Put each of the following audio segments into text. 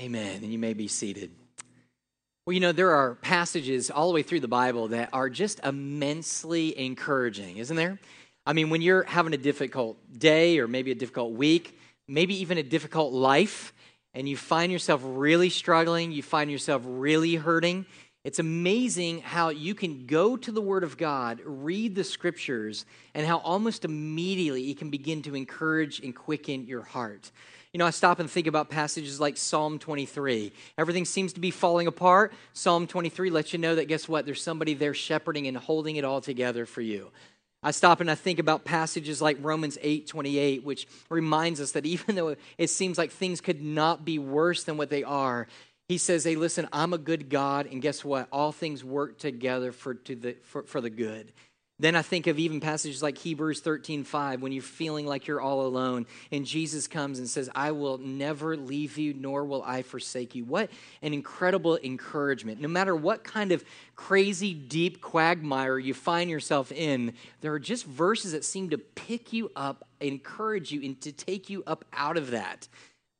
Amen. And you may be seated. Well, you know, there are passages all the way through the Bible that are just immensely encouraging, isn't there? I mean, when you're having a difficult day or maybe a difficult week, maybe even a difficult life, and you find yourself really struggling, you find yourself really hurting, it's amazing how you can go to the Word of God, read the Scriptures, and how almost immediately it can begin to encourage and quicken your heart. You know, I stop and think about passages like Psalm 23. Everything seems to be falling apart. Psalm 23 lets you know that guess what? There's somebody there shepherding and holding it all together for you. I stop and I think about passages like Romans 8 28, which reminds us that even though it seems like things could not be worse than what they are, he says, Hey, listen, I'm a good God, and guess what? All things work together for, to the, for, for the good. Then I think of even passages like Hebrews 13, 5, when you're feeling like you're all alone, and Jesus comes and says, I will never leave you, nor will I forsake you. What an incredible encouragement. No matter what kind of crazy, deep quagmire you find yourself in, there are just verses that seem to pick you up, encourage you, and to take you up out of that.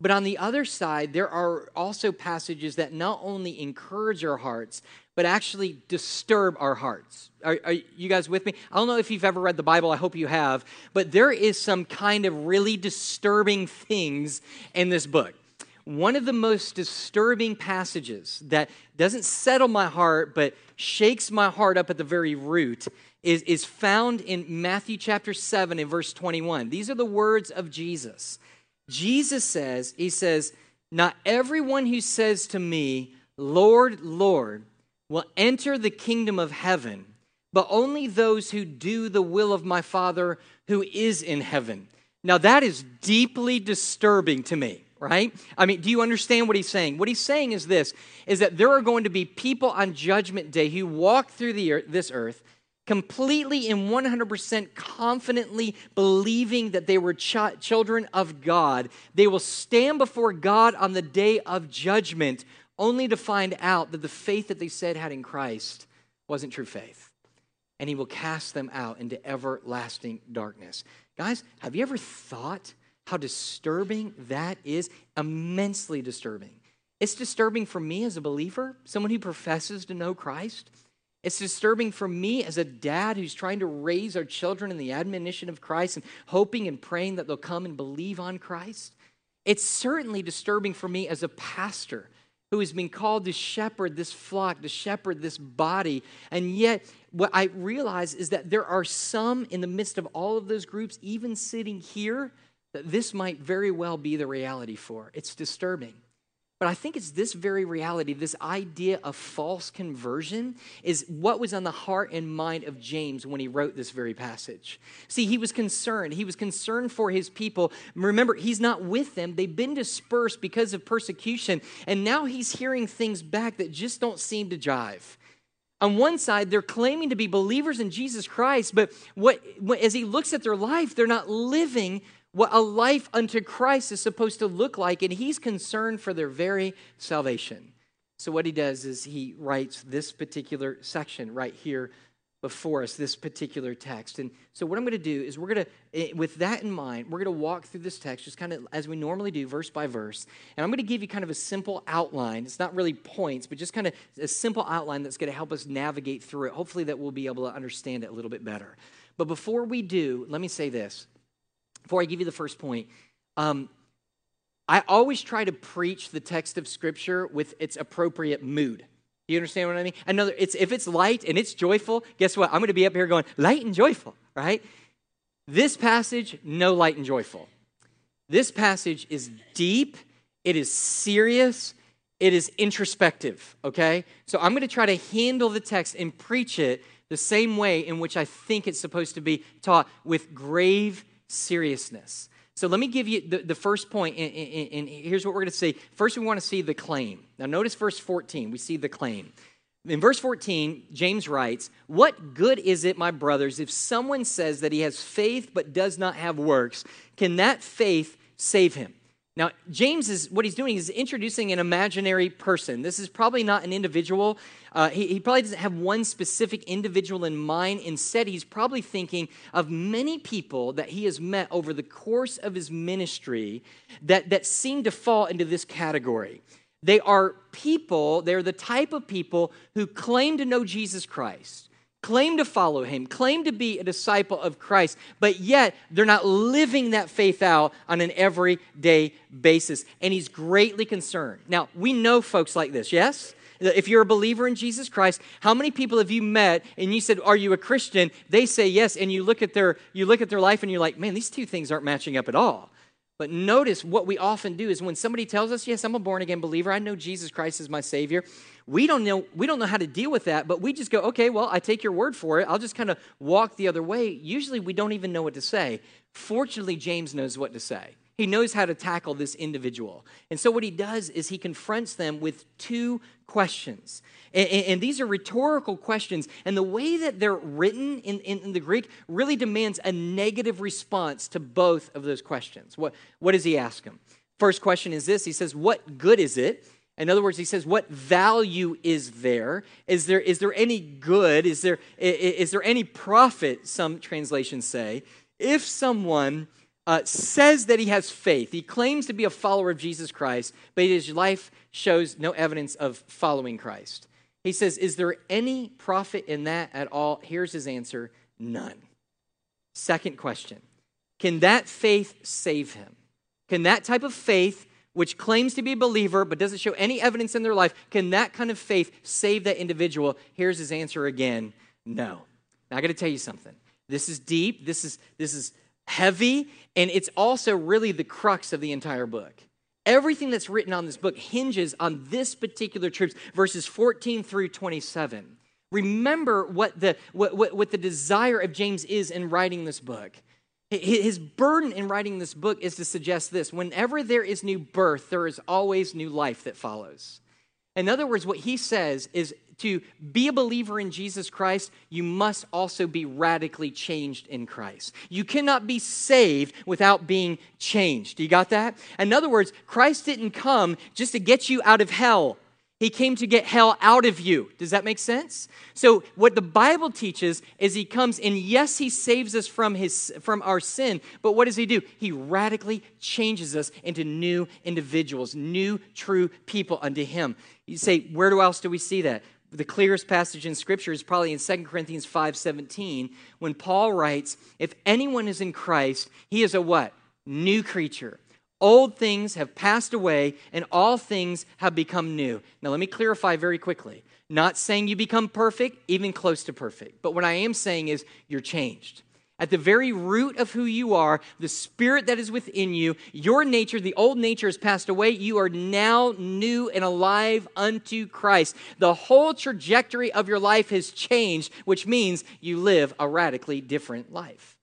But on the other side, there are also passages that not only encourage our hearts, but actually disturb our hearts. Are, are, you guys with me? I don't know if you've ever read the Bible, I hope you have, but there is some kind of really disturbing things in this book. One of the most disturbing passages that doesn't settle my heart, but shakes my heart up at the very root, is, is found in Matthew chapter 7 and verse 21. These are the words of Jesus. Jesus says, He says, Not everyone who says to me, Lord, Lord, will enter the kingdom of heaven, but only those who do the will of my Father who is in heaven. Now, that is deeply disturbing to me, right? I mean, do you understand what he's saying? What he's saying is this is that there are going to be people on judgment day who walk through the earth, this earth completely and 100% confidently believing that they were ch- children of God. They will stand before God on the day of judgment only to find out that the faith that they said had in Christ wasn't true faith. And he will cast them out into everlasting darkness. Guys, have you ever thought how disturbing that is? Immensely disturbing. It's disturbing for me as a believer, someone who professes to know Christ. It's disturbing for me as a dad who's trying to raise our children in the admonition of Christ and hoping and praying that they'll come and believe on Christ. It's certainly disturbing for me as a pastor who has been called to shepherd this flock, to shepherd this body. And yet, what I realize is that there are some in the midst of all of those groups, even sitting here, that this might very well be the reality for. It's disturbing. But I think it's this very reality, this idea of false conversion, is what was on the heart and mind of James when he wrote this very passage. See, he was concerned. He was concerned for his people. Remember, he's not with them, they've been dispersed because of persecution. And now he's hearing things back that just don't seem to jive. On one side, they're claiming to be believers in Jesus Christ, but what, as he looks at their life, they're not living what a life unto Christ is supposed to look like, and he's concerned for their very salvation. So, what he does is he writes this particular section right here before us, this particular text. And so, what I'm going to do is, we're going to, eh, with that in mind, we're going to walk through this text just kind of as we normally do, verse by verse. And I'm going to give you kind of a simple outline. It's not really points, but just kind of a simple outline that's going to help us navigate through it. Hopefully, that we'll be able to understand it a little bit better. But before we do, let me say this before I give you the first point, um, I always try to preach the text of Scripture with its appropriate mood. You understand what I mean? Another, it's if it's light and it's joyful, guess what? I'm going to be up here going light and joyful, right? This passage, no light and joyful. This passage is deep. It is serious. It is introspective. Okay, so I'm going to try to handle the text and preach it the same way in which I think it's supposed to be taught, with grave seriousness. So let me give you the, the first point, and, and, and here's what we're going to see. First, we want to see the claim. Now, notice verse 14. We see the claim. In verse 14, James writes, What good is it, my brothers, if someone says that he has faith but does not have works? Can that faith save him? Now, James is what he's doing is introducing an imaginary person. This is probably not an individual. Uh, he, he probably doesn't have one specific individual in mind. Instead, he's probably thinking of many people that he has met over the course of his ministry that, that seem to fall into this category. They are people, they're the type of people who claim to know Jesus Christ, claim to follow him, claim to be a disciple of Christ, but yet they're not living that faith out on an everyday basis. And he's greatly concerned. Now, we know folks like this, yes? If you're a believer in Jesus Christ, how many people have you met and you said, "Are you a Christian?" They say yes, and you look at their you look at their life and you're like, "Man, these two things aren't matching up at all." But notice what we often do is when somebody tells us, "Yes, I'm a born again believer. I know Jesus Christ is my savior." We don't know we don't know how to deal with that, but we just go, "Okay, well, I take your word for it. I'll just kind of walk the other way." Usually we don't even know what to say. Fortunately, James knows what to say. He knows how to tackle this individual. And so, what he does is he confronts them with two questions. And, and these are rhetorical questions. And the way that they're written in, in, in, the Greek really demands a negative response to both of those questions. What, what does he ask them? First question is this He says, What good is it? In other words, he says, What value is there? Is there, is there any good? Is there, is there any profit, some translations say, if someone uh, says that he has faith. He claims to be a follower of Jesus Christ, but his life shows no evidence of following Christ. He says, Is there any profit in that at all? Here's his answer none. Second question Can that faith save him? Can that type of faith, which claims to be a believer but doesn't show any evidence in their life, can that kind of faith save that individual? Here's his answer again no. Now, I got to tell you something. This is deep. This is, this is heavy, and it's also really the crux of the entire book. Everything that's written on this book hinges on this particular truth, verses 14 through 27. Remember what the, what, what, what the desire of James is in writing this book. His burden in writing this book is to suggest this whenever there is new birth, there is always new life that follows. In other words, what he says is to be a believer in Jesus Christ, you must also be radically changed in Christ. You cannot be saved without being changed. You got that? In other words, Christ didn't come just to get you out of hell. He came to get hell out of you. Does that make sense? So what the Bible teaches is he comes and yes, he saves us from his from our sin, but what does he do? He radically changes us into new individuals, new true people unto him. You say, where else do we see that? The clearest passage in scripture is probably in 2 corinthians 5.17 when paul writes if anyone is in christ he is a what? New creature. Old things have passed away and all things have become new. Now let me clarify very quickly. Not saying you become perfect even close to perfect. But what i am saying is you're changed at the very root of who you are, the spirit that is within you, your nature, the old nature has passed away. You are now new and alive unto Christ. The whole trajectory of your life has changed, which means you live a radically different life.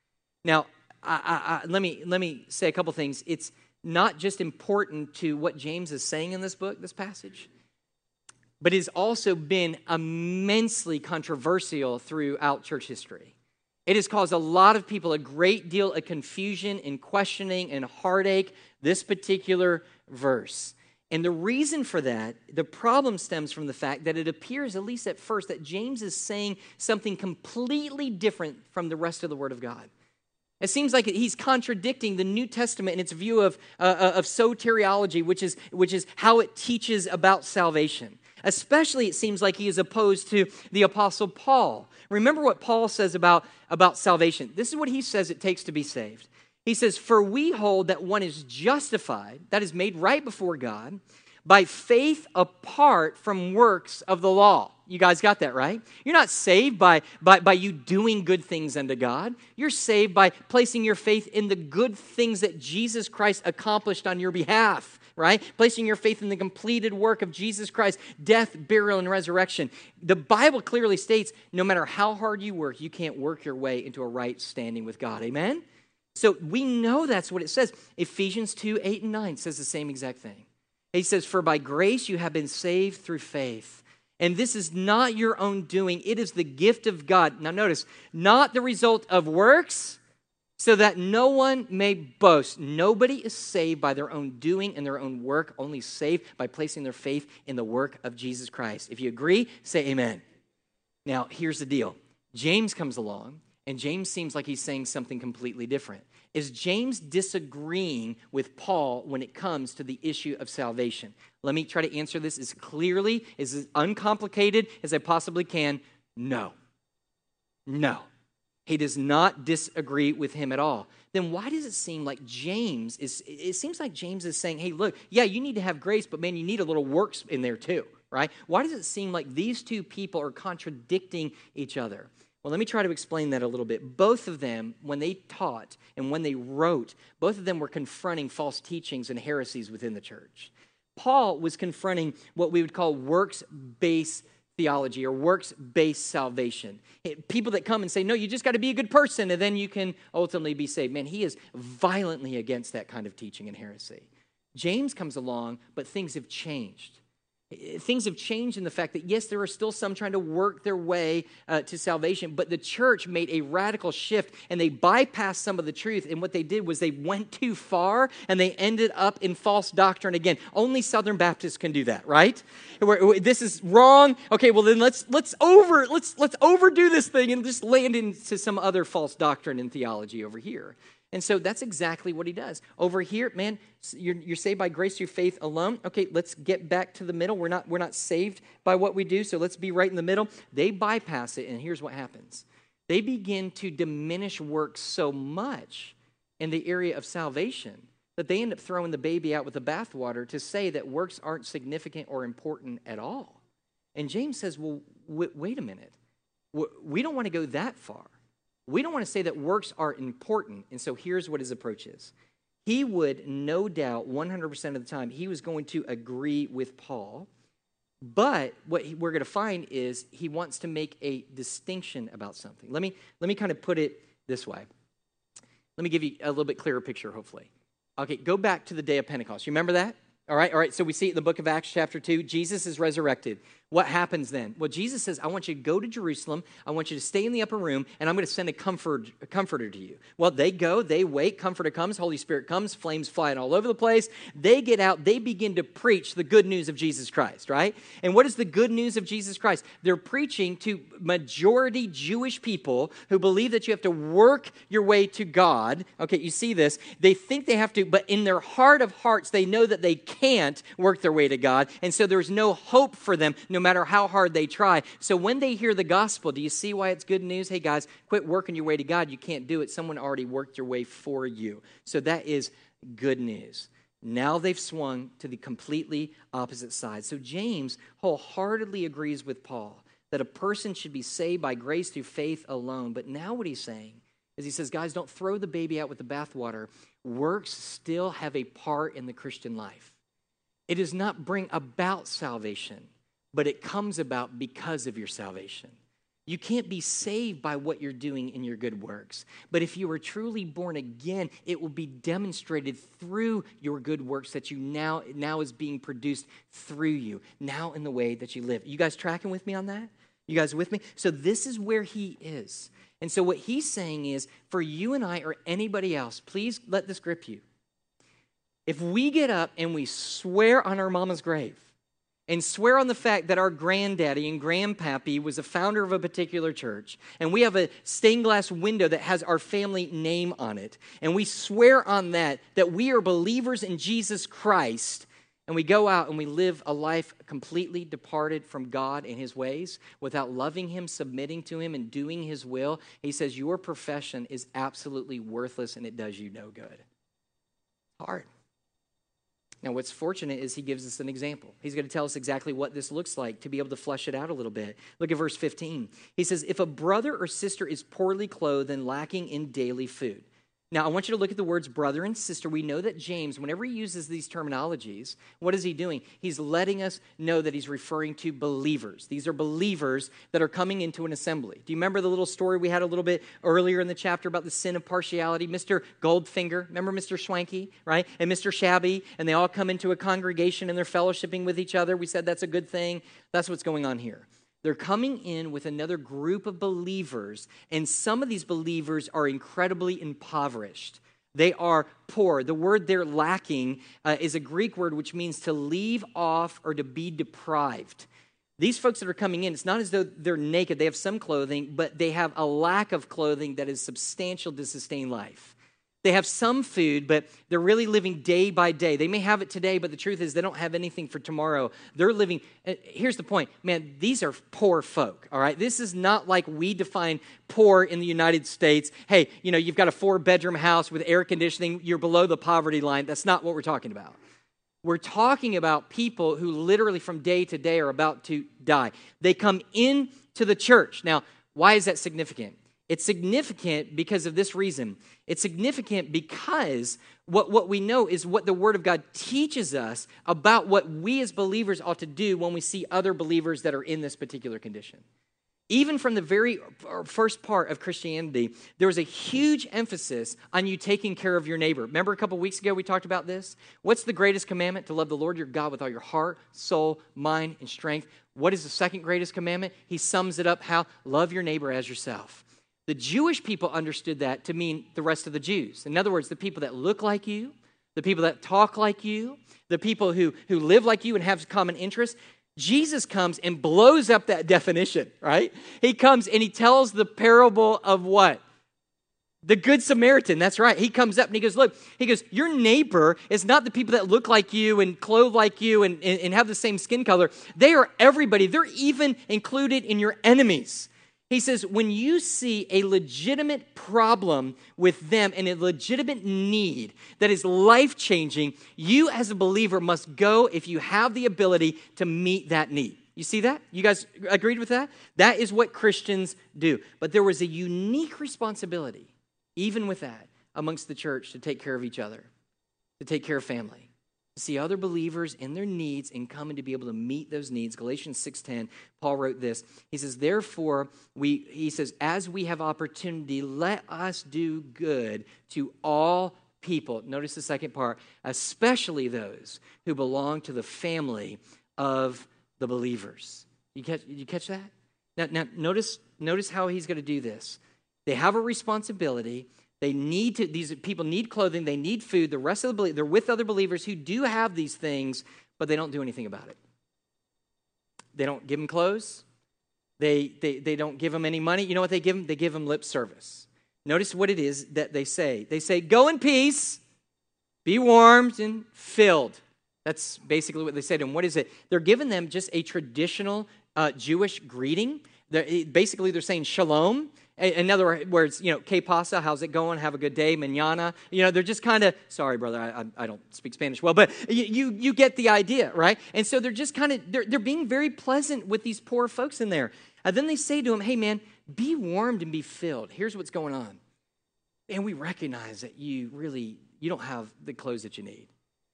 Now, I, I, I, let, me, let me say a couple things. It's not just important to what James is saying in this book, this passage, but it has also been immensely controversial throughout church history. It has caused a lot of people a great deal of confusion and questioning and heartache, this particular verse. And the reason for that, the problem stems from the fact that it appears, at least at first, that James is saying something completely different from the rest of the Word of God. It seems like he's contradicting the New Testament in its view of, uh, uh of soteriology, which is, which is how it teaches about salvation. Especially, it seems like he is opposed to the Apostle Paul. Remember what Paul says about, about salvation. This is what he says it takes to be saved. He says, For we hold that one is justified, that is made right before God, by faith apart from works of the law. You guys got that, right? You're not saved by, by, by you doing good things unto God. You're saved by placing your faith in the good things that Jesus Christ accomplished on your behalf right? Placing your faith in the completed work of Jesus Christ, death, burial, and resurrection. The Bible clearly states no matter how hard you work, you can't work your way into a right standing with God. Amen? So we know that's what it says. Ephesians 2 8 and 9 says the same exact thing. He says, For by grace you have been saved through faith. And this is not your own doing, it is the gift of God. Now, notice, not the result of works so that no one may boast. Nobody is saved by their own doing and their own work, only saved by placing their faith in the work of Jesus Christ. If you agree, say amen. Now, here's the deal James comes along, and James seems like he's saying something completely different. Is James disagreeing with Paul when it comes to the issue of salvation? Let me try to answer this as clearly, as uncomplicated as I possibly can. No. No. He does not disagree with him at all. Then why does it seem like James is, it seems like James is saying, hey, look, yeah, you need to have grace, but man, you need a little works in there too, right? Why does it seem like these two people are contradicting each other? Well, let me try to explain that a little bit. Both of them, when they taught and when they wrote, both of them were confronting false teachings and heresies within the church. Paul was confronting what we would call works based theology or works based salvation. People that come and say, no, you just got to be a good person and then you can ultimately be saved. Man, he is violently against that kind of teaching and heresy. James comes along, but things have changed. Things have changed in the fact that, yes, there are still some trying to work their way uh, to salvation, but the church made a radical shift and they bypassed some of the truth. And what they did was they went too far and they ended up in false doctrine again. Only Southern Baptists can do that, right? This is wrong. Okay, well then let's let's over let's let's overdo this thing and just land into some other false doctrine and theology over here. And so that's exactly what he does. Over here, man, you're, you're, saved by grace through faith alone. Okay, let's get back to the middle. We're not, we're not saved by what we do, so let's be right in the middle. They bypass it, and here's what happens they begin to diminish work so much in the area of salvation that they end up throwing the baby out with the bathwater to say that works aren't significant or important at all. And James says, well, w- wait a minute. We don't want to go that far. We don't want to say that works are important. And so here's what his approach is. He would, no doubt, 100% of the time, he was going to agree with Paul. But what we're going to find is he wants to make a distinction about something. Let me, let me kind of put it this way. Let me give you a little bit clearer picture, hopefully. Okay, go back to the day of Pentecost. You remember that? All right, all right. So we see it in the book of Acts, chapter 2. Jesus is resurrected. What happens then? Well, Jesus says, I want you to go to Jerusalem. I want you to stay in the upper room, and I'm going to send a, comfort, a comforter to you. Well, they go, they wait, comforter comes, Holy Spirit comes, flames flying all over the place. They get out, they begin to preach the good news of Jesus Christ, right? And what is the good news of Jesus Christ? They're preaching to majority Jewish people who believe that you have to work your way to God. Okay, you see this. They think they have to, but in their heart of hearts, they know that they can't work their way to God. And so there's no hope for them, no matter how hard they try. So when they hear the gospel, do you see why it's good news? Hey, guys, quit working your way to God. You can't do it. Someone already worked your way for you. So that is good news. Now they've swung to the completely opposite side. So James wholeheartedly agrees with Paul that a person should be saved by grace through faith alone. But now what he's saying is he says, guys, don't throw the baby out with the bathwater. Works still have a part in the Christian life. It does not bring about salvation but it comes about because of your salvation. You can't be saved by what you're doing in your good works. But if you are truly born again, it will be demonstrated through your good works that you now now is being produced through you, now in the way that you live. You guys tracking with me on that? You guys with me? So this is where he is. And so what he's saying is for you and I or anybody else, please let this grip you. If we get up and we swear on our mama's grave and swear on the fact that our granddaddy and grandpappy was a founder of a particular church, and we have a stained glass window that has our family name on it, and we swear on that that we are believers in Jesus Christ, and we go out and we live a life completely departed from God and His ways without loving Him, submitting to Him, and doing His will, He says your profession is absolutely worthless and it does you no good. Hard. Now, what's fortunate is he gives us an example. He's going to tell us exactly what this looks like to be able to flesh it out a little bit. Look at verse 15. He says, If a brother or sister is poorly clothed and lacking in daily food, now, I want you to look at the words brother and sister. We know that James, whenever he uses these terminologies, what is he doing? He's letting us know that he's referring to believers. These are believers that are coming into an assembly. Do you remember the little story we had a little bit earlier in the chapter about the sin of partiality? Mr. Goldfinger, remember Mr. Schwanky, right? And Mr. Shabby, and they all come into a congregation and they're fellowshipping with each other. We said that's a good thing. That's what's going on here. They're coming in with another group of believers, and some of these believers are incredibly impoverished. They are poor. The word they're lacking uh, is a Greek word which means to leave off or to be deprived. These folks that are coming in, it's not as though they're naked. They have some clothing, but they have a lack of clothing that is substantial to sustain life. They have some food, but they're really living day by day. They may have it today, but the truth is they don't have anything for tomorrow. They're living. Uh, here's the point man, these are poor folk, all right? This is not like we define poor in the United States. Hey, you know, you've got a four bedroom house with air conditioning, you're below the poverty line. That's not what we're talking about. We're talking about people who literally from day to day are about to die. They come into the church. Now, why is that significant? It's significant because of this reason. It's significant because what, what we know is what the Word of God teaches us about what we as believers ought to do when we see other believers that are in this particular condition. Even from the very first part of Christianity, there was a huge emphasis on you taking care of your neighbor. Remember a couple weeks ago we talked about this? What's the greatest commandment? To love the Lord your God with all your heart, soul, mind, and strength. What is the second greatest commandment? He sums it up how? Love your neighbor as yourself. The Jewish people understood that to mean the rest of the Jews. In other words, the people that look like you, the people that talk like you, the people who, who live like you and have common interests. Jesus comes and blows up that definition, right? He comes and he tells the parable of what? The Good Samaritan, that's right. He comes up and he goes, Look, he goes, Your neighbor is not the people that look like you and clothe like you and, and, and have the same skin color. They are everybody. They're even included in your enemies. He says, when you see a legitimate problem with them and a legitimate need that is life changing, you as a believer must go if you have the ability to meet that need. You see that? You guys agreed with that? That is what Christians do. But there was a unique responsibility, even with that, amongst the church to take care of each other, to take care of family see other believers in their needs and coming to be able to meet those needs. Galatians 6:10, Paul wrote this. He says, "Therefore, we he says, as we have opportunity, let us do good to all people." Notice the second part, especially those who belong to the family of the believers. You catch you catch that? Now, now notice notice how he's going to do this. They have a responsibility they need to, these people need clothing, they need food. The rest of the they're with other believers who do have these things, but they don't do anything about it. They don't give them clothes. They, they, they don't give them any money. You know what they give them? They give them lip service. Notice what it is that they say. They say, Go in peace, be warmed and filled. That's basically what they said. And what is it? They're giving them just a traditional uh, Jewish greeting. They're, basically, they're saying shalom. In other words, you know, que pasa, how's it going? Have a good day, manana. You know, they're just kind of, sorry, brother, I, I, don't speak Spanish well, but you, you, you get the idea, right? And so they're just kind of, they're, they're being very pleasant with these poor folks in there. And then they say to him, hey, man, be warmed and be filled. Here's what's going on. And we recognize that you really, you don't have the clothes that you need.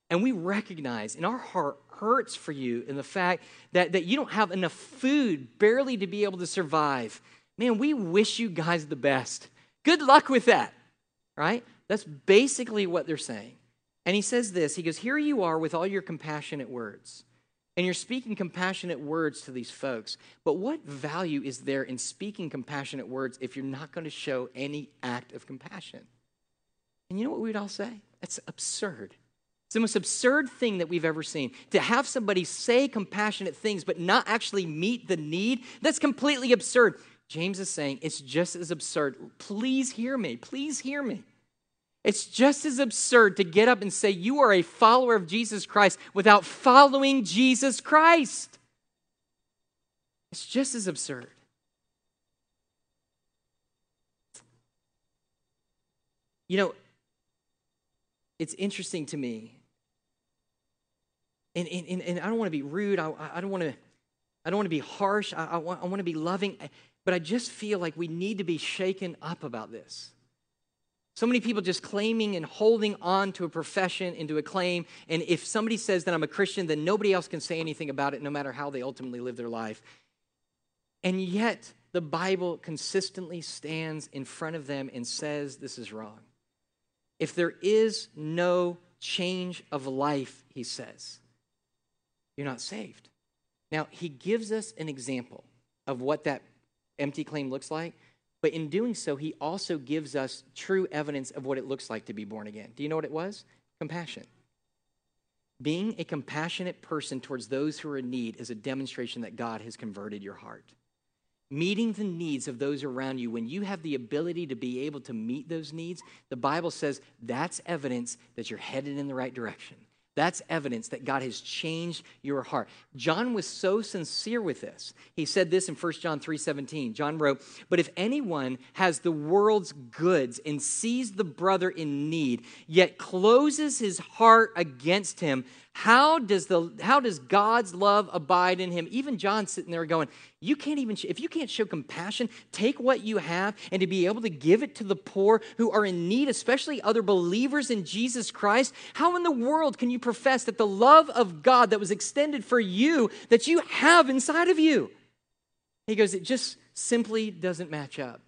And we recognize, and our heart hurts for you in the fact that, that you don't have enough food barely to be able to survive. Man, we wish you guys the best. Good luck with that, right? That's basically what they're saying. And he says this He goes, Here you are with all your compassionate words. And you're speaking compassionate words to these folks. But what value is there in speaking compassionate words if you're not going to show any act of compassion? And you know what we'd all say? That's absurd. It's the most absurd thing that we've ever seen. To have somebody say compassionate things but not actually meet the need, that's completely absurd. James is saying it's just as absurd. Please hear me. Please hear me. It's just as absurd to get up and say you are a follower of Jesus Christ without following Jesus Christ. It's just as absurd. You know, it's interesting to me, and, and, and I don't want to be rude. I, I don't want to. I don't want to be harsh. I, I, want, I want to be loving. But I just feel like we need to be shaken up about this. So many people just claiming and holding on to a profession and to a claim. And if somebody says that I'm a Christian, then nobody else can say anything about it, no matter how they ultimately live their life. And yet, the Bible consistently stands in front of them and says this is wrong. If there is no change of life, he says, you're not saved. Now, he gives us an example of what that empty claim looks like. But in doing so, he also gives us true evidence of what it looks like to be born again. Do you know what it was? Compassion. Being a compassionate person towards those who are in need is a demonstration that God has converted your heart. meeting the needs of those around you, when you have the ability to be able to meet those needs, the Bible says that's evidence that you're headed in the right direction. That's evidence that God has changed your heart. John was so sincere with this. He said this in 1 John 3:17. John wrote, "But if anyone has the world's goods and sees the brother in need, yet closes his heart against him, how does, the, how does God's love abide in him? Even John sitting there going, You can't even, if you can't show compassion, take what you have and to be able to give it to the poor who are in need, especially other believers in Jesus Christ. How in the world can you profess that the love of God that was extended for you, that you have inside of you? He goes, It just simply doesn't match up.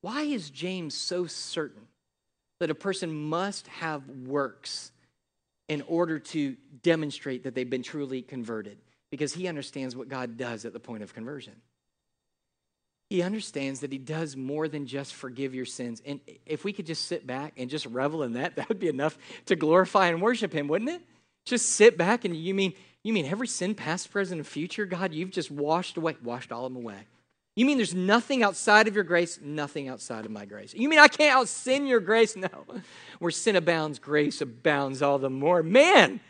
Why is James so certain that a person must have works? In order to demonstrate that they've been truly converted because he understands what God does at the point of conversion. He understands that he does more than just forgive your sins. And if we could just sit back and just revel in that, that would be enough to glorify and worship him, wouldn't it? Just sit back and you mean you mean every sin past, present, and future, God, you've just washed away, washed all of them away. You mean there's nothing outside of your grace? Nothing outside of my grace. You mean I can't out sin your grace? No. Where sin abounds, grace abounds all the more. Man,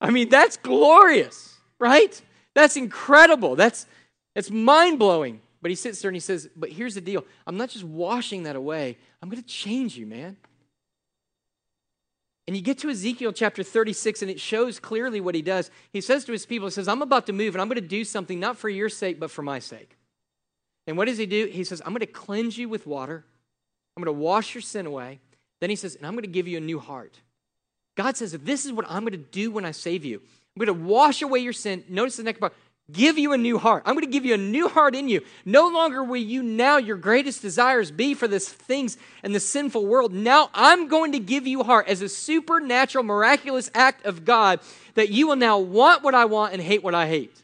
I mean, that's glorious, right? That's incredible. That's, that's mind blowing. But he sits there and he says, But here's the deal I'm not just washing that away, I'm going to change you, man. And you get to Ezekiel chapter 36, and it shows clearly what he does. He says to his people, He says, I'm about to move, and I'm going to do something not for your sake, but for my sake. And what does he do? He says, I'm going to cleanse you with water. I'm going to wash your sin away. Then he says, and I'm going to give you a new heart. God says, this is what I'm going to do when I save you. I'm going to wash away your sin. Notice the next part. Give you a new heart. I'm going to give you a new heart in you. No longer will you now your greatest desires be for the things in the sinful world. Now I'm going to give you a heart as a supernatural, miraculous act of God that you will now want what I want and hate what I hate.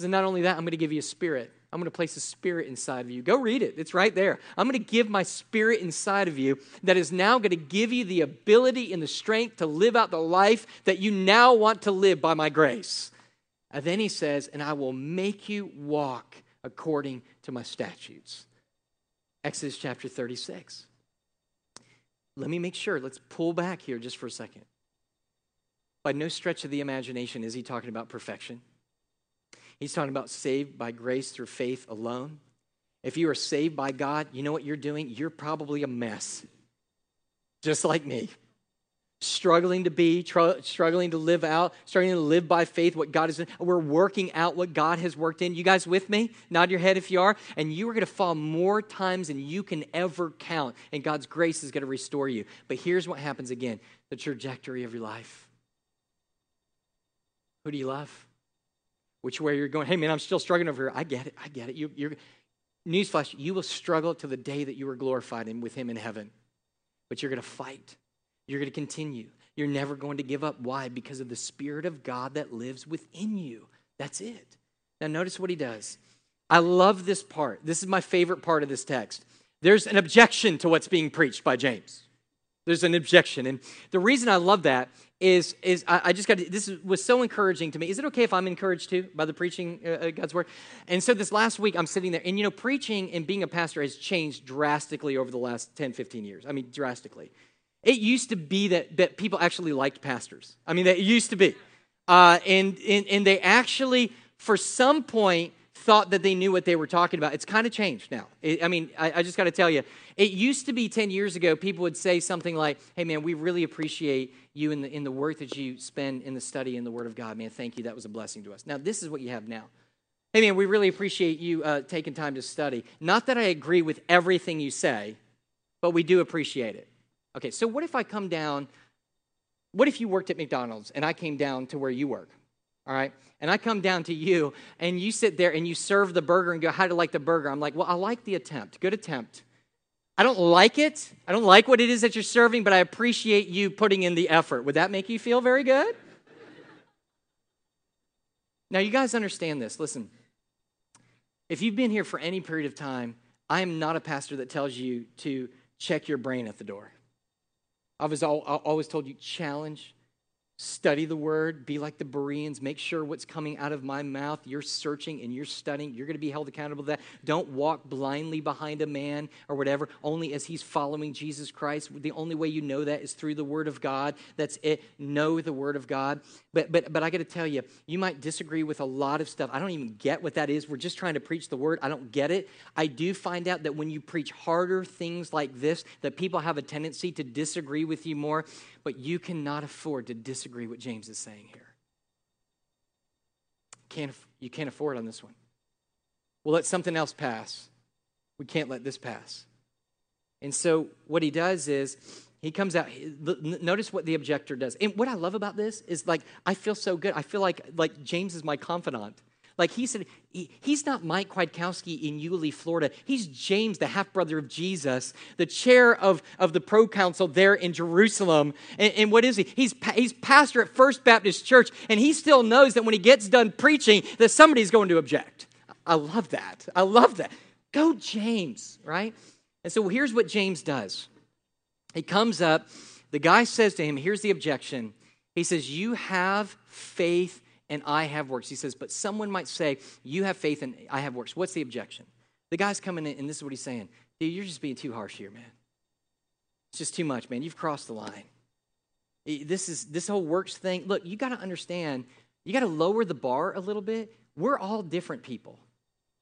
And not only that, I'm going to give you a spirit I'm going to place a spirit inside of you. Go read it, it's right there. I'm going to give my spirit inside of you that is now going to give you the ability and the strength to live out the life that you now want to live by my grace. And then he says, And I will make you walk according to my statutes. Exodus chapter 36. Let me make sure, let's pull back here just for a second. By no stretch of the imagination is he talking about perfection. He's talking about saved by grace through faith alone. If you are saved by God, you know what you're doing? You're probably a mess, just like me. Struggling to be, tr- struggling to live out, struggling to live by faith what God has done. We're working out what God has worked in. You guys with me? Nod your head if you are. And you are going to fall more times than you can ever count. And God's grace is going to restore you. But here's what happens again the trajectory of your life. Who do you love? Which way you're going. Hey, man, I'm still struggling over here. I get it. I get it. You, you're, newsflash, you will struggle to the day that you are glorified and with Him in heaven. But you're going to fight. You're going to continue. You're never going to give up. Why? Because of the Spirit of God that lives within you. That's it. Now, notice what He does. I love this part. This is my favorite part of this text. There's an objection to what's being preached by James. There's an objection. And the reason I love that is, is I, I just got to, this was so encouraging to me. Is it okay if I'm encouraged too by the preaching uh, uh, God's word? And so this last week I'm sitting there, and you know, preaching and being a pastor has changed drastically over the last 10, 15 years. I mean, drastically. It used to be that, that people actually liked pastors. I mean, that used to be. Uh, and, and, and they actually, for some point, thought that they knew what they were talking about. It's kind of changed now. It, I mean, I, I just got to tell you, it used to be 10 years ago, people would say something like, hey, man, we really appreciate you in the, in the work that you spend in the study in the Word of God. Man, thank you. That was a blessing to us. Now, this is what you have now. Hey, man, we really appreciate you uh, taking time to study. Not that I agree with everything you say, but we do appreciate it. Okay, so what if I come down? What if you worked at McDonald's and I came down to where you work? All right? And I come down to you and you sit there and you serve the burger and go, How do you like the burger? I'm like, Well, I like the attempt. Good attempt. I don't like it. I don't like what it is that you're serving, but I appreciate you putting in the effort. Would that make you feel very good? now, you guys understand this. Listen, if you've been here for any period of time, I am not a pastor that tells you to check your brain at the door. I was always told you challenge Study the word, be like the Bereans, make sure what's coming out of my mouth, you're searching and you're studying. You're going to be held accountable to that. Don't walk blindly behind a man or whatever, only as he's following Jesus Christ. The only way you know that is through the word of God. That's it. Know the word of God. But but but I got to tell you, you might disagree with a lot of stuff. I don't even get what that is. We're just trying to preach the word. I don't get it. I do find out that when you preach harder things like this, that people have a tendency to disagree with you more but you cannot afford to disagree what James is saying here. Can't, you can't afford on this one. We'll let something else pass. We can't let this pass. And so what he does is he comes out notice what the objector does and what i love about this is like i feel so good i feel like like james is my confidant like he said, he, he's not Mike Kwiatkowski in Yulee, Florida. He's James, the half brother of Jesus, the chair of, of the proconsul there in Jerusalem. And, and what is he? He's, he's pastor at First Baptist Church, and he still knows that when he gets done preaching, that somebody's going to object. I love that. I love that. Go, James, right? And so here's what James does. He comes up, the guy says to him, Here's the objection. He says, You have faith and I have works. He says, but someone might say, You have faith and I have works. What's the objection? The guy's coming in, and this is what he's saying. Dude, you're just being too harsh here, man. It's just too much, man. You've crossed the line. This is this whole works thing. Look, you got to understand, you got to lower the bar a little bit. We're all different people.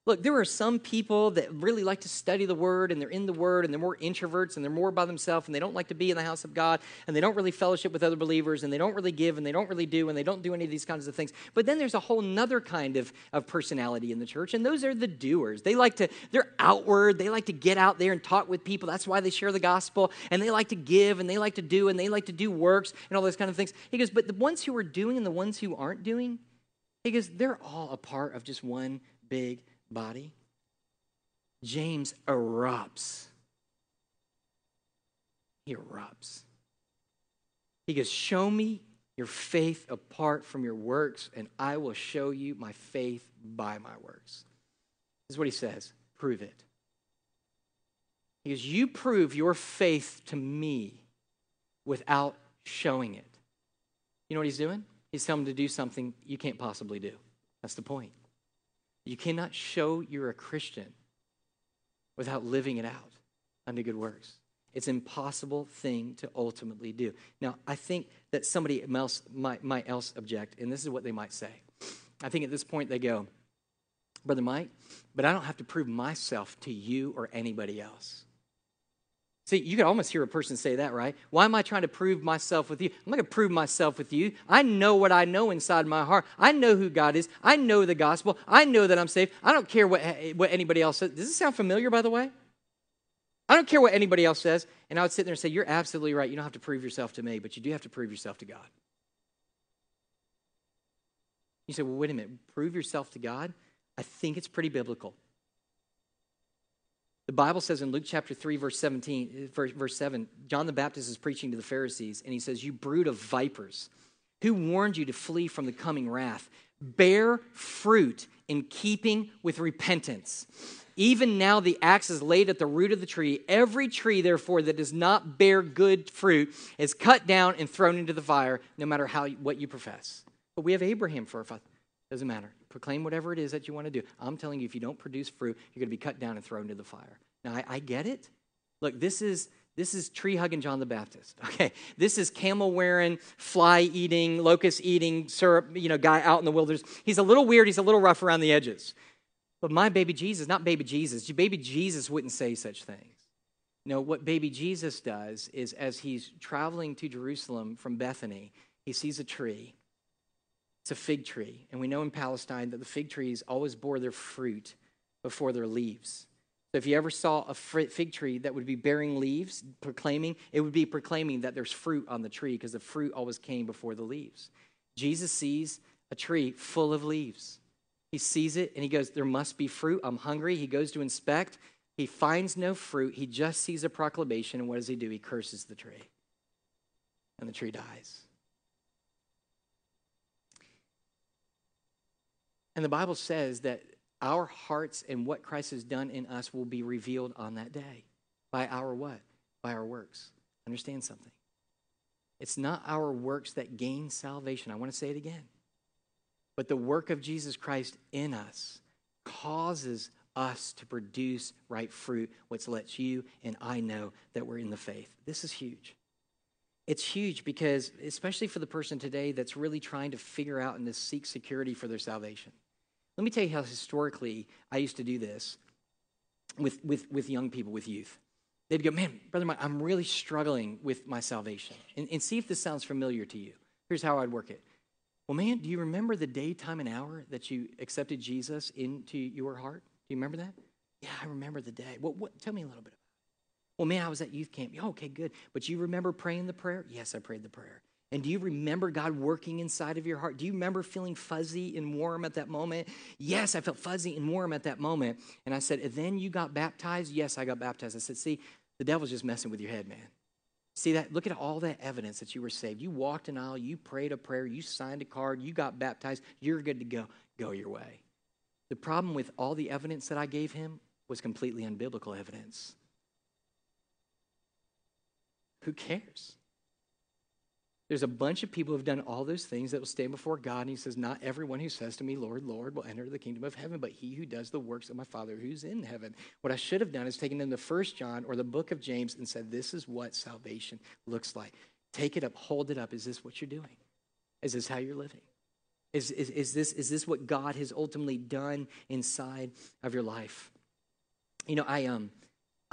Look, there are some people that really like to study the Word and they're in the Word and they're more introverts and they're more by themselves and they don't like to be in the house of God and they don't really fellowship with other believers and they don't really give and they don't really do and they don't do any of these kinds of things. But then there's a whole nother kind of, of personality in the church and those are the doers. They like to, they're outward, they like to get out there and talk with people. That's why they share the gospel and they like to give and they like to do and they like to do works and all those kind of things. He goes, but the ones who are doing and the ones who aren't doing, he goes, they're all a part of just one big body, James erupts. He erupts. He goes, Show me your faith apart from your works, and I will show you my faith by my works. This is what he says prove it. He goes, You prove your faith to me without showing it. You know what he's doing? He's telling him to do something you can't possibly do. That's the point. You cannot show you're a Christian without living it out unto good works. It's an impossible thing to ultimately do. Now, I think that somebody else might, might else object, and this is what they might say. I think at this point they go, Brother Mike, but I don't have to prove myself to you or anybody else. See, you can almost hear a person say that, right? Why am I trying to prove myself with you? I'm not going to prove myself with you. I know what I know inside my heart. I know who God is. I know the gospel. I know that I'm saved. I don't care what, eh, what anybody else says. Does this sound familiar, by the way? I don't care what anybody else says. And I would sit there and say, You're absolutely right. You don't have to prove yourself to me, but you do have to prove yourself to God. You say, Well, wait a minute. Prove yourself to God? I think it's pretty biblical. The Bible says in Luke chapter 3, verse 17, eh, verse 7, John the Baptist is preaching to the Pharisees, and he says, You brood of vipers, who warned you to flee from the coming wrath? Bear fruit in keeping with repentance. Even now the axe is laid at the root of the tree. Every tree, therefore, that does not bear good fruit is cut down and thrown into the fire, no matter how what you profess. But we have Abraham for a father. Doesn't matter. Proclaim whatever it is that you want to do. I'm telling you, if you don't produce fruit, you're going to be cut down and thrown into the fire. Now, I, I get it. Look, this is this is tree hugging John the Baptist. Okay, this is camel wearing, fly eating, locust eating, syrup, you know, guy out in the wilderness. He's a little weird. He's a little rough around the edges. But my baby Jesus, not baby Jesus. Baby Jesus wouldn't say such things. No, what baby Jesus does is as he's traveling to Jerusalem from Bethany, he sees a tree it's a fig tree. And we know in Palestine that the fig trees always bore their fruit before their leaves. So if you ever saw a fig tree that would be bearing leaves, proclaiming, it would be proclaiming that there's fruit on the tree because the fruit always came before the leaves. Jesus sees a tree full of leaves. He sees it and he goes, There must be fruit. I'm hungry. He goes to inspect. He finds no fruit. He just sees a proclamation. And what does he do? He curses the tree. And the tree dies. And the Bible says that our hearts and what Christ has done in us will be revealed on that day. By our what? By our works. Understand something. It's not our works that gain salvation. I want to say it again. But the work of Jesus Christ in us causes us to produce right fruit, which lets you and I know that we're in the faith. This is huge. It's huge because, especially for the person today that's really trying to figure out and to seek security for their salvation. Let me tell you how historically I used to do this with, with, with young people, with youth. They'd go, Man, Brother Mike, I'm really struggling with my salvation. And, and see if this sounds familiar to you. Here's how I'd work it. Well, man, do you remember the day, time, and hour that you accepted Jesus into your heart? Do you remember that? Yeah, I remember the day. What, what, tell me a little bit about it. Well, man, I was at youth camp. Okay, good. But you remember praying the prayer? Yes, I prayed the prayer. And do you remember God working inside of your heart? Do you remember feeling fuzzy and warm at that moment? Yes, I felt fuzzy and warm at that moment. And I said, and then you got baptized? Yes, I got baptized. I said, see, the devil's just messing with your head, man. See that? Look at all that evidence that you were saved. You walked an aisle, you prayed a prayer, you signed a card, you got baptized, you're good to go. Go your way. The problem with all the evidence that I gave him was completely unbiblical evidence. Who cares? There's a bunch of people who have done all those things that will stand before God. And he says, Not everyone who says to me, Lord, Lord, will enter the kingdom of heaven, but he who does the works of my Father who's in heaven. What I should have done is taken them to First John or the book of James and said, This is what salvation looks like. Take it up, hold it up. Is this what you're doing? Is this how you're living? Is, is, is, this, is this what God has ultimately done inside of your life? You know, I um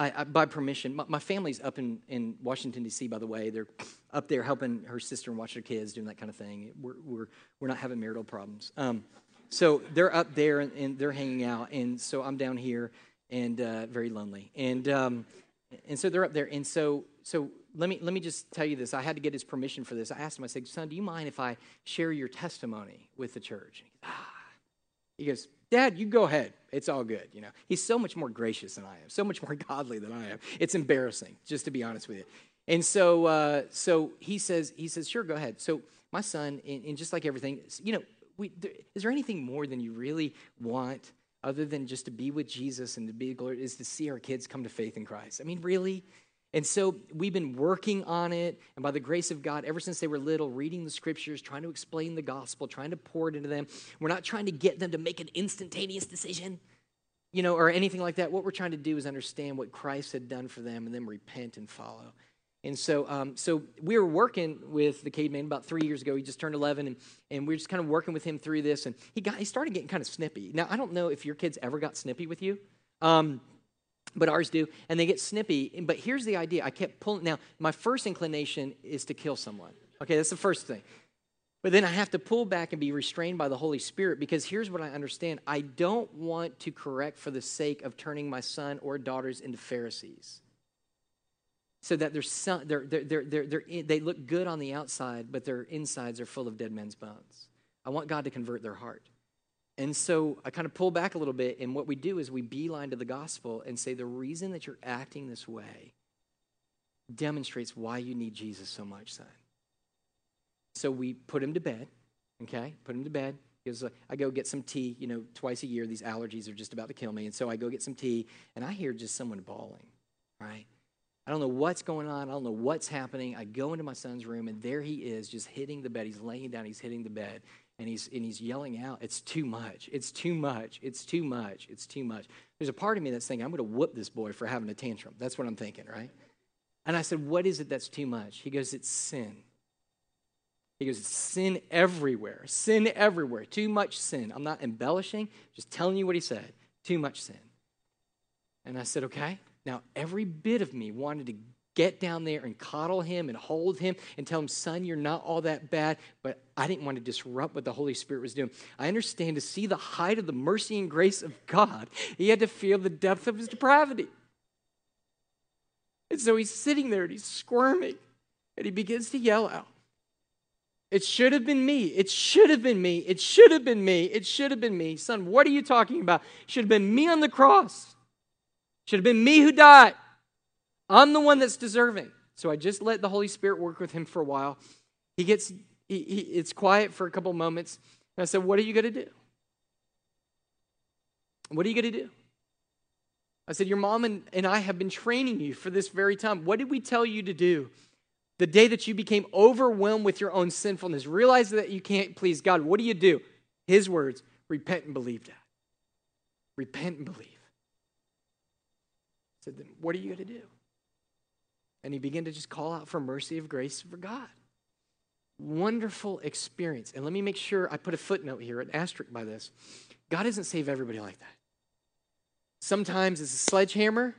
I, I, by permission, my, my, family's up in, in Washington, D.C., by the way. They're up there helping her sister and watch their kids, doing that kind of thing. We're, we're, we're not having marital problems. Um, so they're up there and, and, they're hanging out. And so I'm down here and uh, very lonely. And, um, and so they're up there. And so, so let, me, let me just tell you this. I had to get his permission for this. I asked him, I said, Son, do you mind if I share your testimony with the church? Ah. He goes, Dad, you go ahead. It's all good. You know, he's so much more gracious than I am, so much more godly than I am. It's embarrassing, just to be honest with you. And so, uh, so he says, he says, sure, go ahead. So my son, and, and just like everything, you know, we, there, is there anything more than you really want other than just to be with Jesus and to be glory is to see our kids come to faith in Christ? I mean, really? And so we've been working on it, and by the grace of God, ever since they were little, reading the scriptures, trying to explain the gospel, trying to pour it into them. We're not trying to get them to make an instantaneous decision, you know, or anything like that. What we're trying to do is understand what Christ had done for them and then repent and follow. And so, um, so we were working with the caveman about three years ago. He just turned 11, and, and we were just kind of working with him through this. And he got he started getting kind of snippy. Now, I don't know if your kids ever got snippy with you. Um, but ours do, and they get snippy. But here's the idea I kept pulling. Now, my first inclination is to kill someone. Okay, that's the first thing. But then I have to pull back and be restrained by the Holy Spirit because here's what I understand I don't want to correct for the sake of turning my son or daughters into Pharisees. So that their son, they're, they're, they're, they're, they look good on the outside, but their insides are full of dead men's bones. I want God to convert their heart. And so I kind of pull back a little bit, and what we do is we beeline to the gospel and say the reason that you're acting this way demonstrates why you need Jesus so much, son. So we put him to bed, okay? Put him to bed. Because I go get some tea, you know, twice a year. These allergies are just about to kill me. And so I go get some tea, and I hear just someone bawling, right? I don't know what's going on. I don't know what's happening. I go into my son's room, and there he is, just hitting the bed. He's laying down, he's hitting the bed and he's and he's yelling out, "It's too much! It's too much! It's too much! It's too much!" There's a part of me that's thinking, "I'm going to whoop this boy for having a tantrum." That's what I'm thinking, right? And I said, "What is it that's too much?" He goes, "It's sin." He goes, sin everywhere, sin everywhere, too much sin. I'm not embellishing, just telling you what he said. Too much sin. And I said, okay. Now, every bit of me wanted to get down there and coddle him and hold him and tell him, son, you're not all that bad. But I didn't want to disrupt what the Holy Spirit was doing. I understand to see the height of the mercy and grace of God, he had to feel the depth of his depravity. And so he's sitting there and he's squirming and he begins to yell out. It should have been me. It should have been me. It should have been me. It should have been me. Son, what are you talking about? Should have been me on the cross. Should have been me who died. I'm the one that's deserving. So I just let the Holy Spirit work with him for a while. He gets, he, he, it's quiet for a couple moments. And I said, What are you going to do? What are you going to do? I said, Your mom and, and I have been training you for this very time. What did we tell you to do? the day that you became overwhelmed with your own sinfulness, realize that you can't please God, what do you do? His words repent and believe that. Repent and believe. I said, then what are you going to do? And he began to just call out for mercy of grace for God. Wonderful experience. And let me make sure I put a footnote here, an asterisk by this. God doesn't save everybody like that. Sometimes it's a sledgehammer,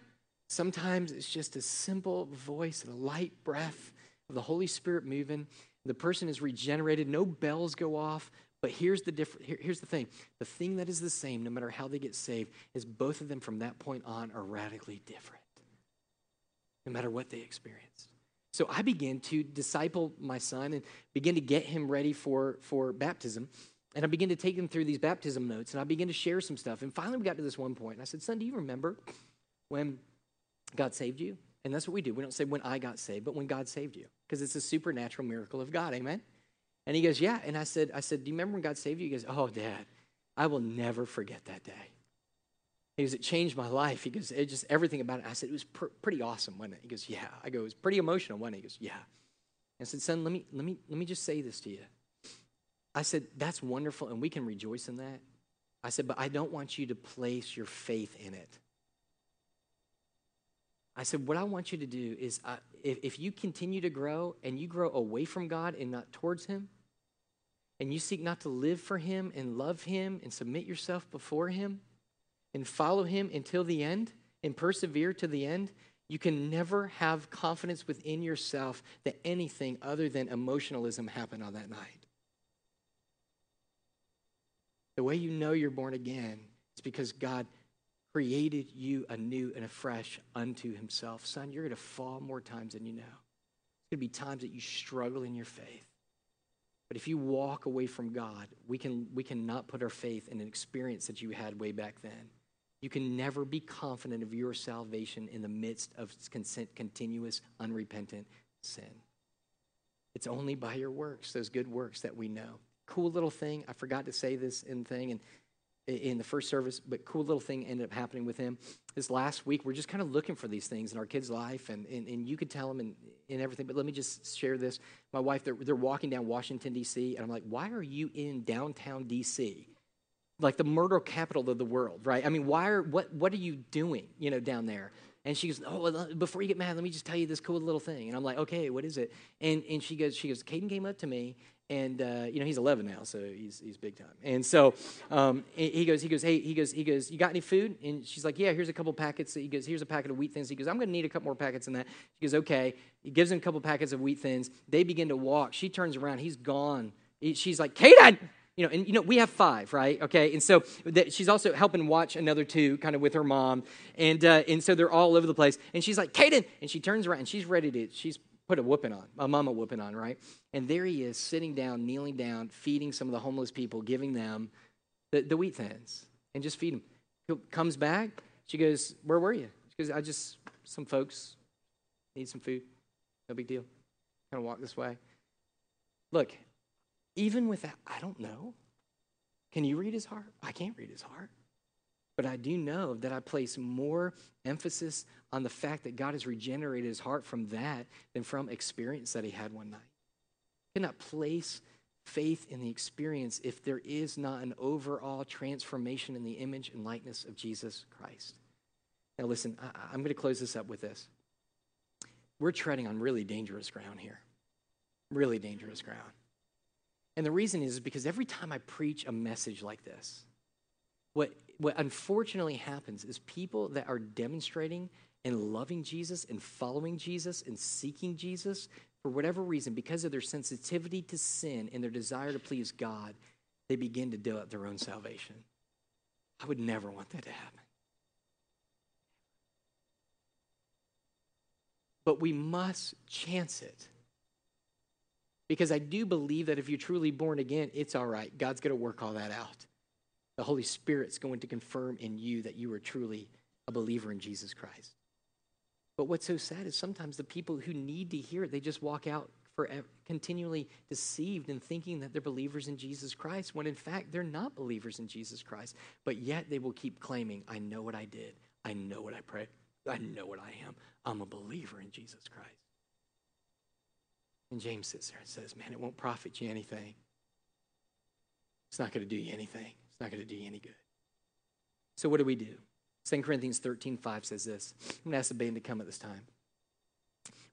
sometimes it's just a simple voice and a light breath of the Holy Spirit moving. The person is regenerated, no bells go off. But here's the difference. Here, here's the thing. The thing that is the same, no matter how they get saved, is both of them from that point on are radically different. No matter what they experienced. So I began to disciple my son and begin to get him ready for, for baptism. And I began to take him through these baptism notes and I began to share some stuff. And finally, we got to this one point, and I said, Son, do you remember when God saved you? And that's what we do. We don't say when I got saved, but when God saved you, because it's a supernatural miracle of God. Amen? And he goes, Yeah. And I said, I said, Do you remember when God saved you? He goes, Oh, Dad, I will never forget that day. He goes, It changed my life. He goes, It just everything about it. I said, It was pr- pretty awesome, wasn't it? He goes, Yeah. I go, It was pretty emotional, wasn't it? He goes, Yeah. I said, Son, let me let me let me just say this to you. I said, That's wonderful, and we can rejoice in that. I said, But I don't want you to place your faith in it. I said, What I want you to do is uh, if, if you continue to grow and you grow away from God and not towards Him, and you seek not to live for Him and love Him and submit yourself before Him and follow Him until the end and persevere to the end, you can never have confidence within yourself that anything other than emotionalism happened on that night. The way you know you're born again is because God created you anew and afresh unto himself. Son, you're going to fall more times than you know. It's going to be times that you struggle in your faith. But if you walk away from God, we can we cannot put our faith in an experience that you had way back then. You can never be confident of your salvation in the midst of continuous unrepentant sin. It's only by your works, those good works that we know. Cool little thing. I forgot to say this in thing, and in the first service, but cool little thing ended up happening with him. This last week, we're just kind of looking for these things in our kid's life, and, and, and you could tell them and, and everything. But let me just share this. My wife, they're, they're walking down Washington, D.C., and I'm like, why are you in downtown D.C.? Like the murder capital of the world, right? I mean, why are, what, what are you doing, you know, down there? And she goes, oh, before you get mad, let me just tell you this cool little thing. And I'm like, okay, what is it? And, and she goes, she goes, Caden came up to me and uh, you know he's 11 now, so he's he's big time. And so um, he goes, he goes, hey, he goes, he goes, you got any food? And she's like, yeah, here's a couple packets. He goes, here's a packet of wheat thins. He goes, I'm going to need a couple more packets than that. She goes, okay. He gives him a couple packets of wheat thins. They begin to walk. She turns around. He's gone. She's like, Caden. You know, and you know, we have five, right? Okay, and so that she's also helping watch another two, kind of with her mom, and uh, and so they're all over the place. And she's like, Caden, and she turns around and she's ready to, she's put a whooping on, a mama whooping on, right? And there he is, sitting down, kneeling down, feeding some of the homeless people, giving them the, the wheat thins, and just feed them. He comes back. She goes, "Where were you?" She goes, "I just some folks need some food. No big deal. Kind of walk this way." Look, even with that, I don't know. Can you read his heart? I can't read his heart. But I do know that I place more emphasis on the fact that God has regenerated his heart from that than from experience that he had one night. You cannot place faith in the experience if there is not an overall transformation in the image and likeness of Jesus Christ. Now, listen, I, am going to close this up with this. We're treading on really dangerous ground here. Really dangerous ground. And the reason is because every time I preach a message like this, what, what unfortunately happens is people that are demonstrating and loving Jesus and following Jesus and seeking Jesus, for whatever reason, because of their sensitivity to sin and their desire to please God, they begin to up their own salvation. I would never want that to happen. But we must chance it. Because I do believe that if you're truly born again, it's all right. God's going to work all that out. The Holy Spirit's going to confirm in you that you are truly a believer in Jesus Christ. But what's so sad is sometimes the people who need to hear it, they just walk out forever, continually deceived and thinking that they're believers in Jesus Christ, when in fact they're not believers in Jesus Christ. But yet they will keep claiming, I know what I did. I know what I pray. I know what I am. I'm a believer in Jesus Christ. And James sits there and says, Man, it won't profit you anything. It's not going to do you anything. It's not going to do you any good. So, what do we do? 2 Corinthians 13 5 says this. I'm going to ask the band to come at this time.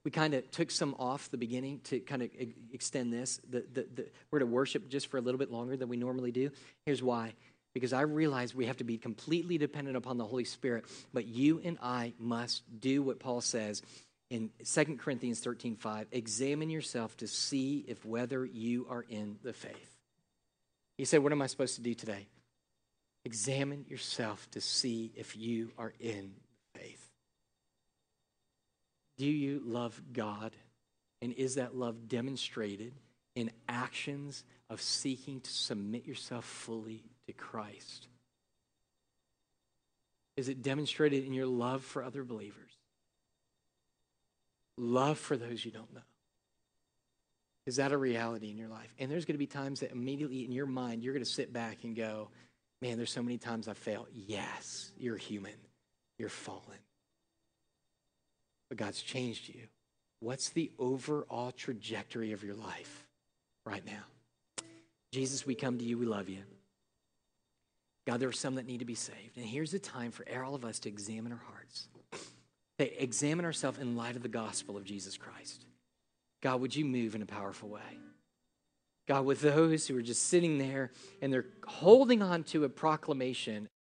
We kind of took some off the beginning to kind of extend this. The, the, the, we're to worship just for a little bit longer than we normally do. Here's why because I realize we have to be completely dependent upon the Holy Spirit, but you and I must do what Paul says in 2 Corinthians 13 5. Examine yourself to see if whether you are in the faith. He said, What am I supposed to do today? Examine yourself to see if you are in faith. Do you love God? And is that love demonstrated in actions of seeking to submit yourself fully to Christ? Is it demonstrated in your love for other believers? Love for those you don't know? Is that a reality in your life? And there's going to be times that immediately in your mind, you're going to sit back and go, man, there's so many times I fail. Yes, you're human, you're fallen. But God's changed you. What's the overall trajectory of your life right now? Jesus, we come to you. We love you. God, there are some that need to be saved. And here's the time for all of us to examine our hearts, to examine ourselves in light of the gospel of Jesus Christ. God, would you move in a powerful way? God, with those who are just sitting there and they're holding on to a proclamation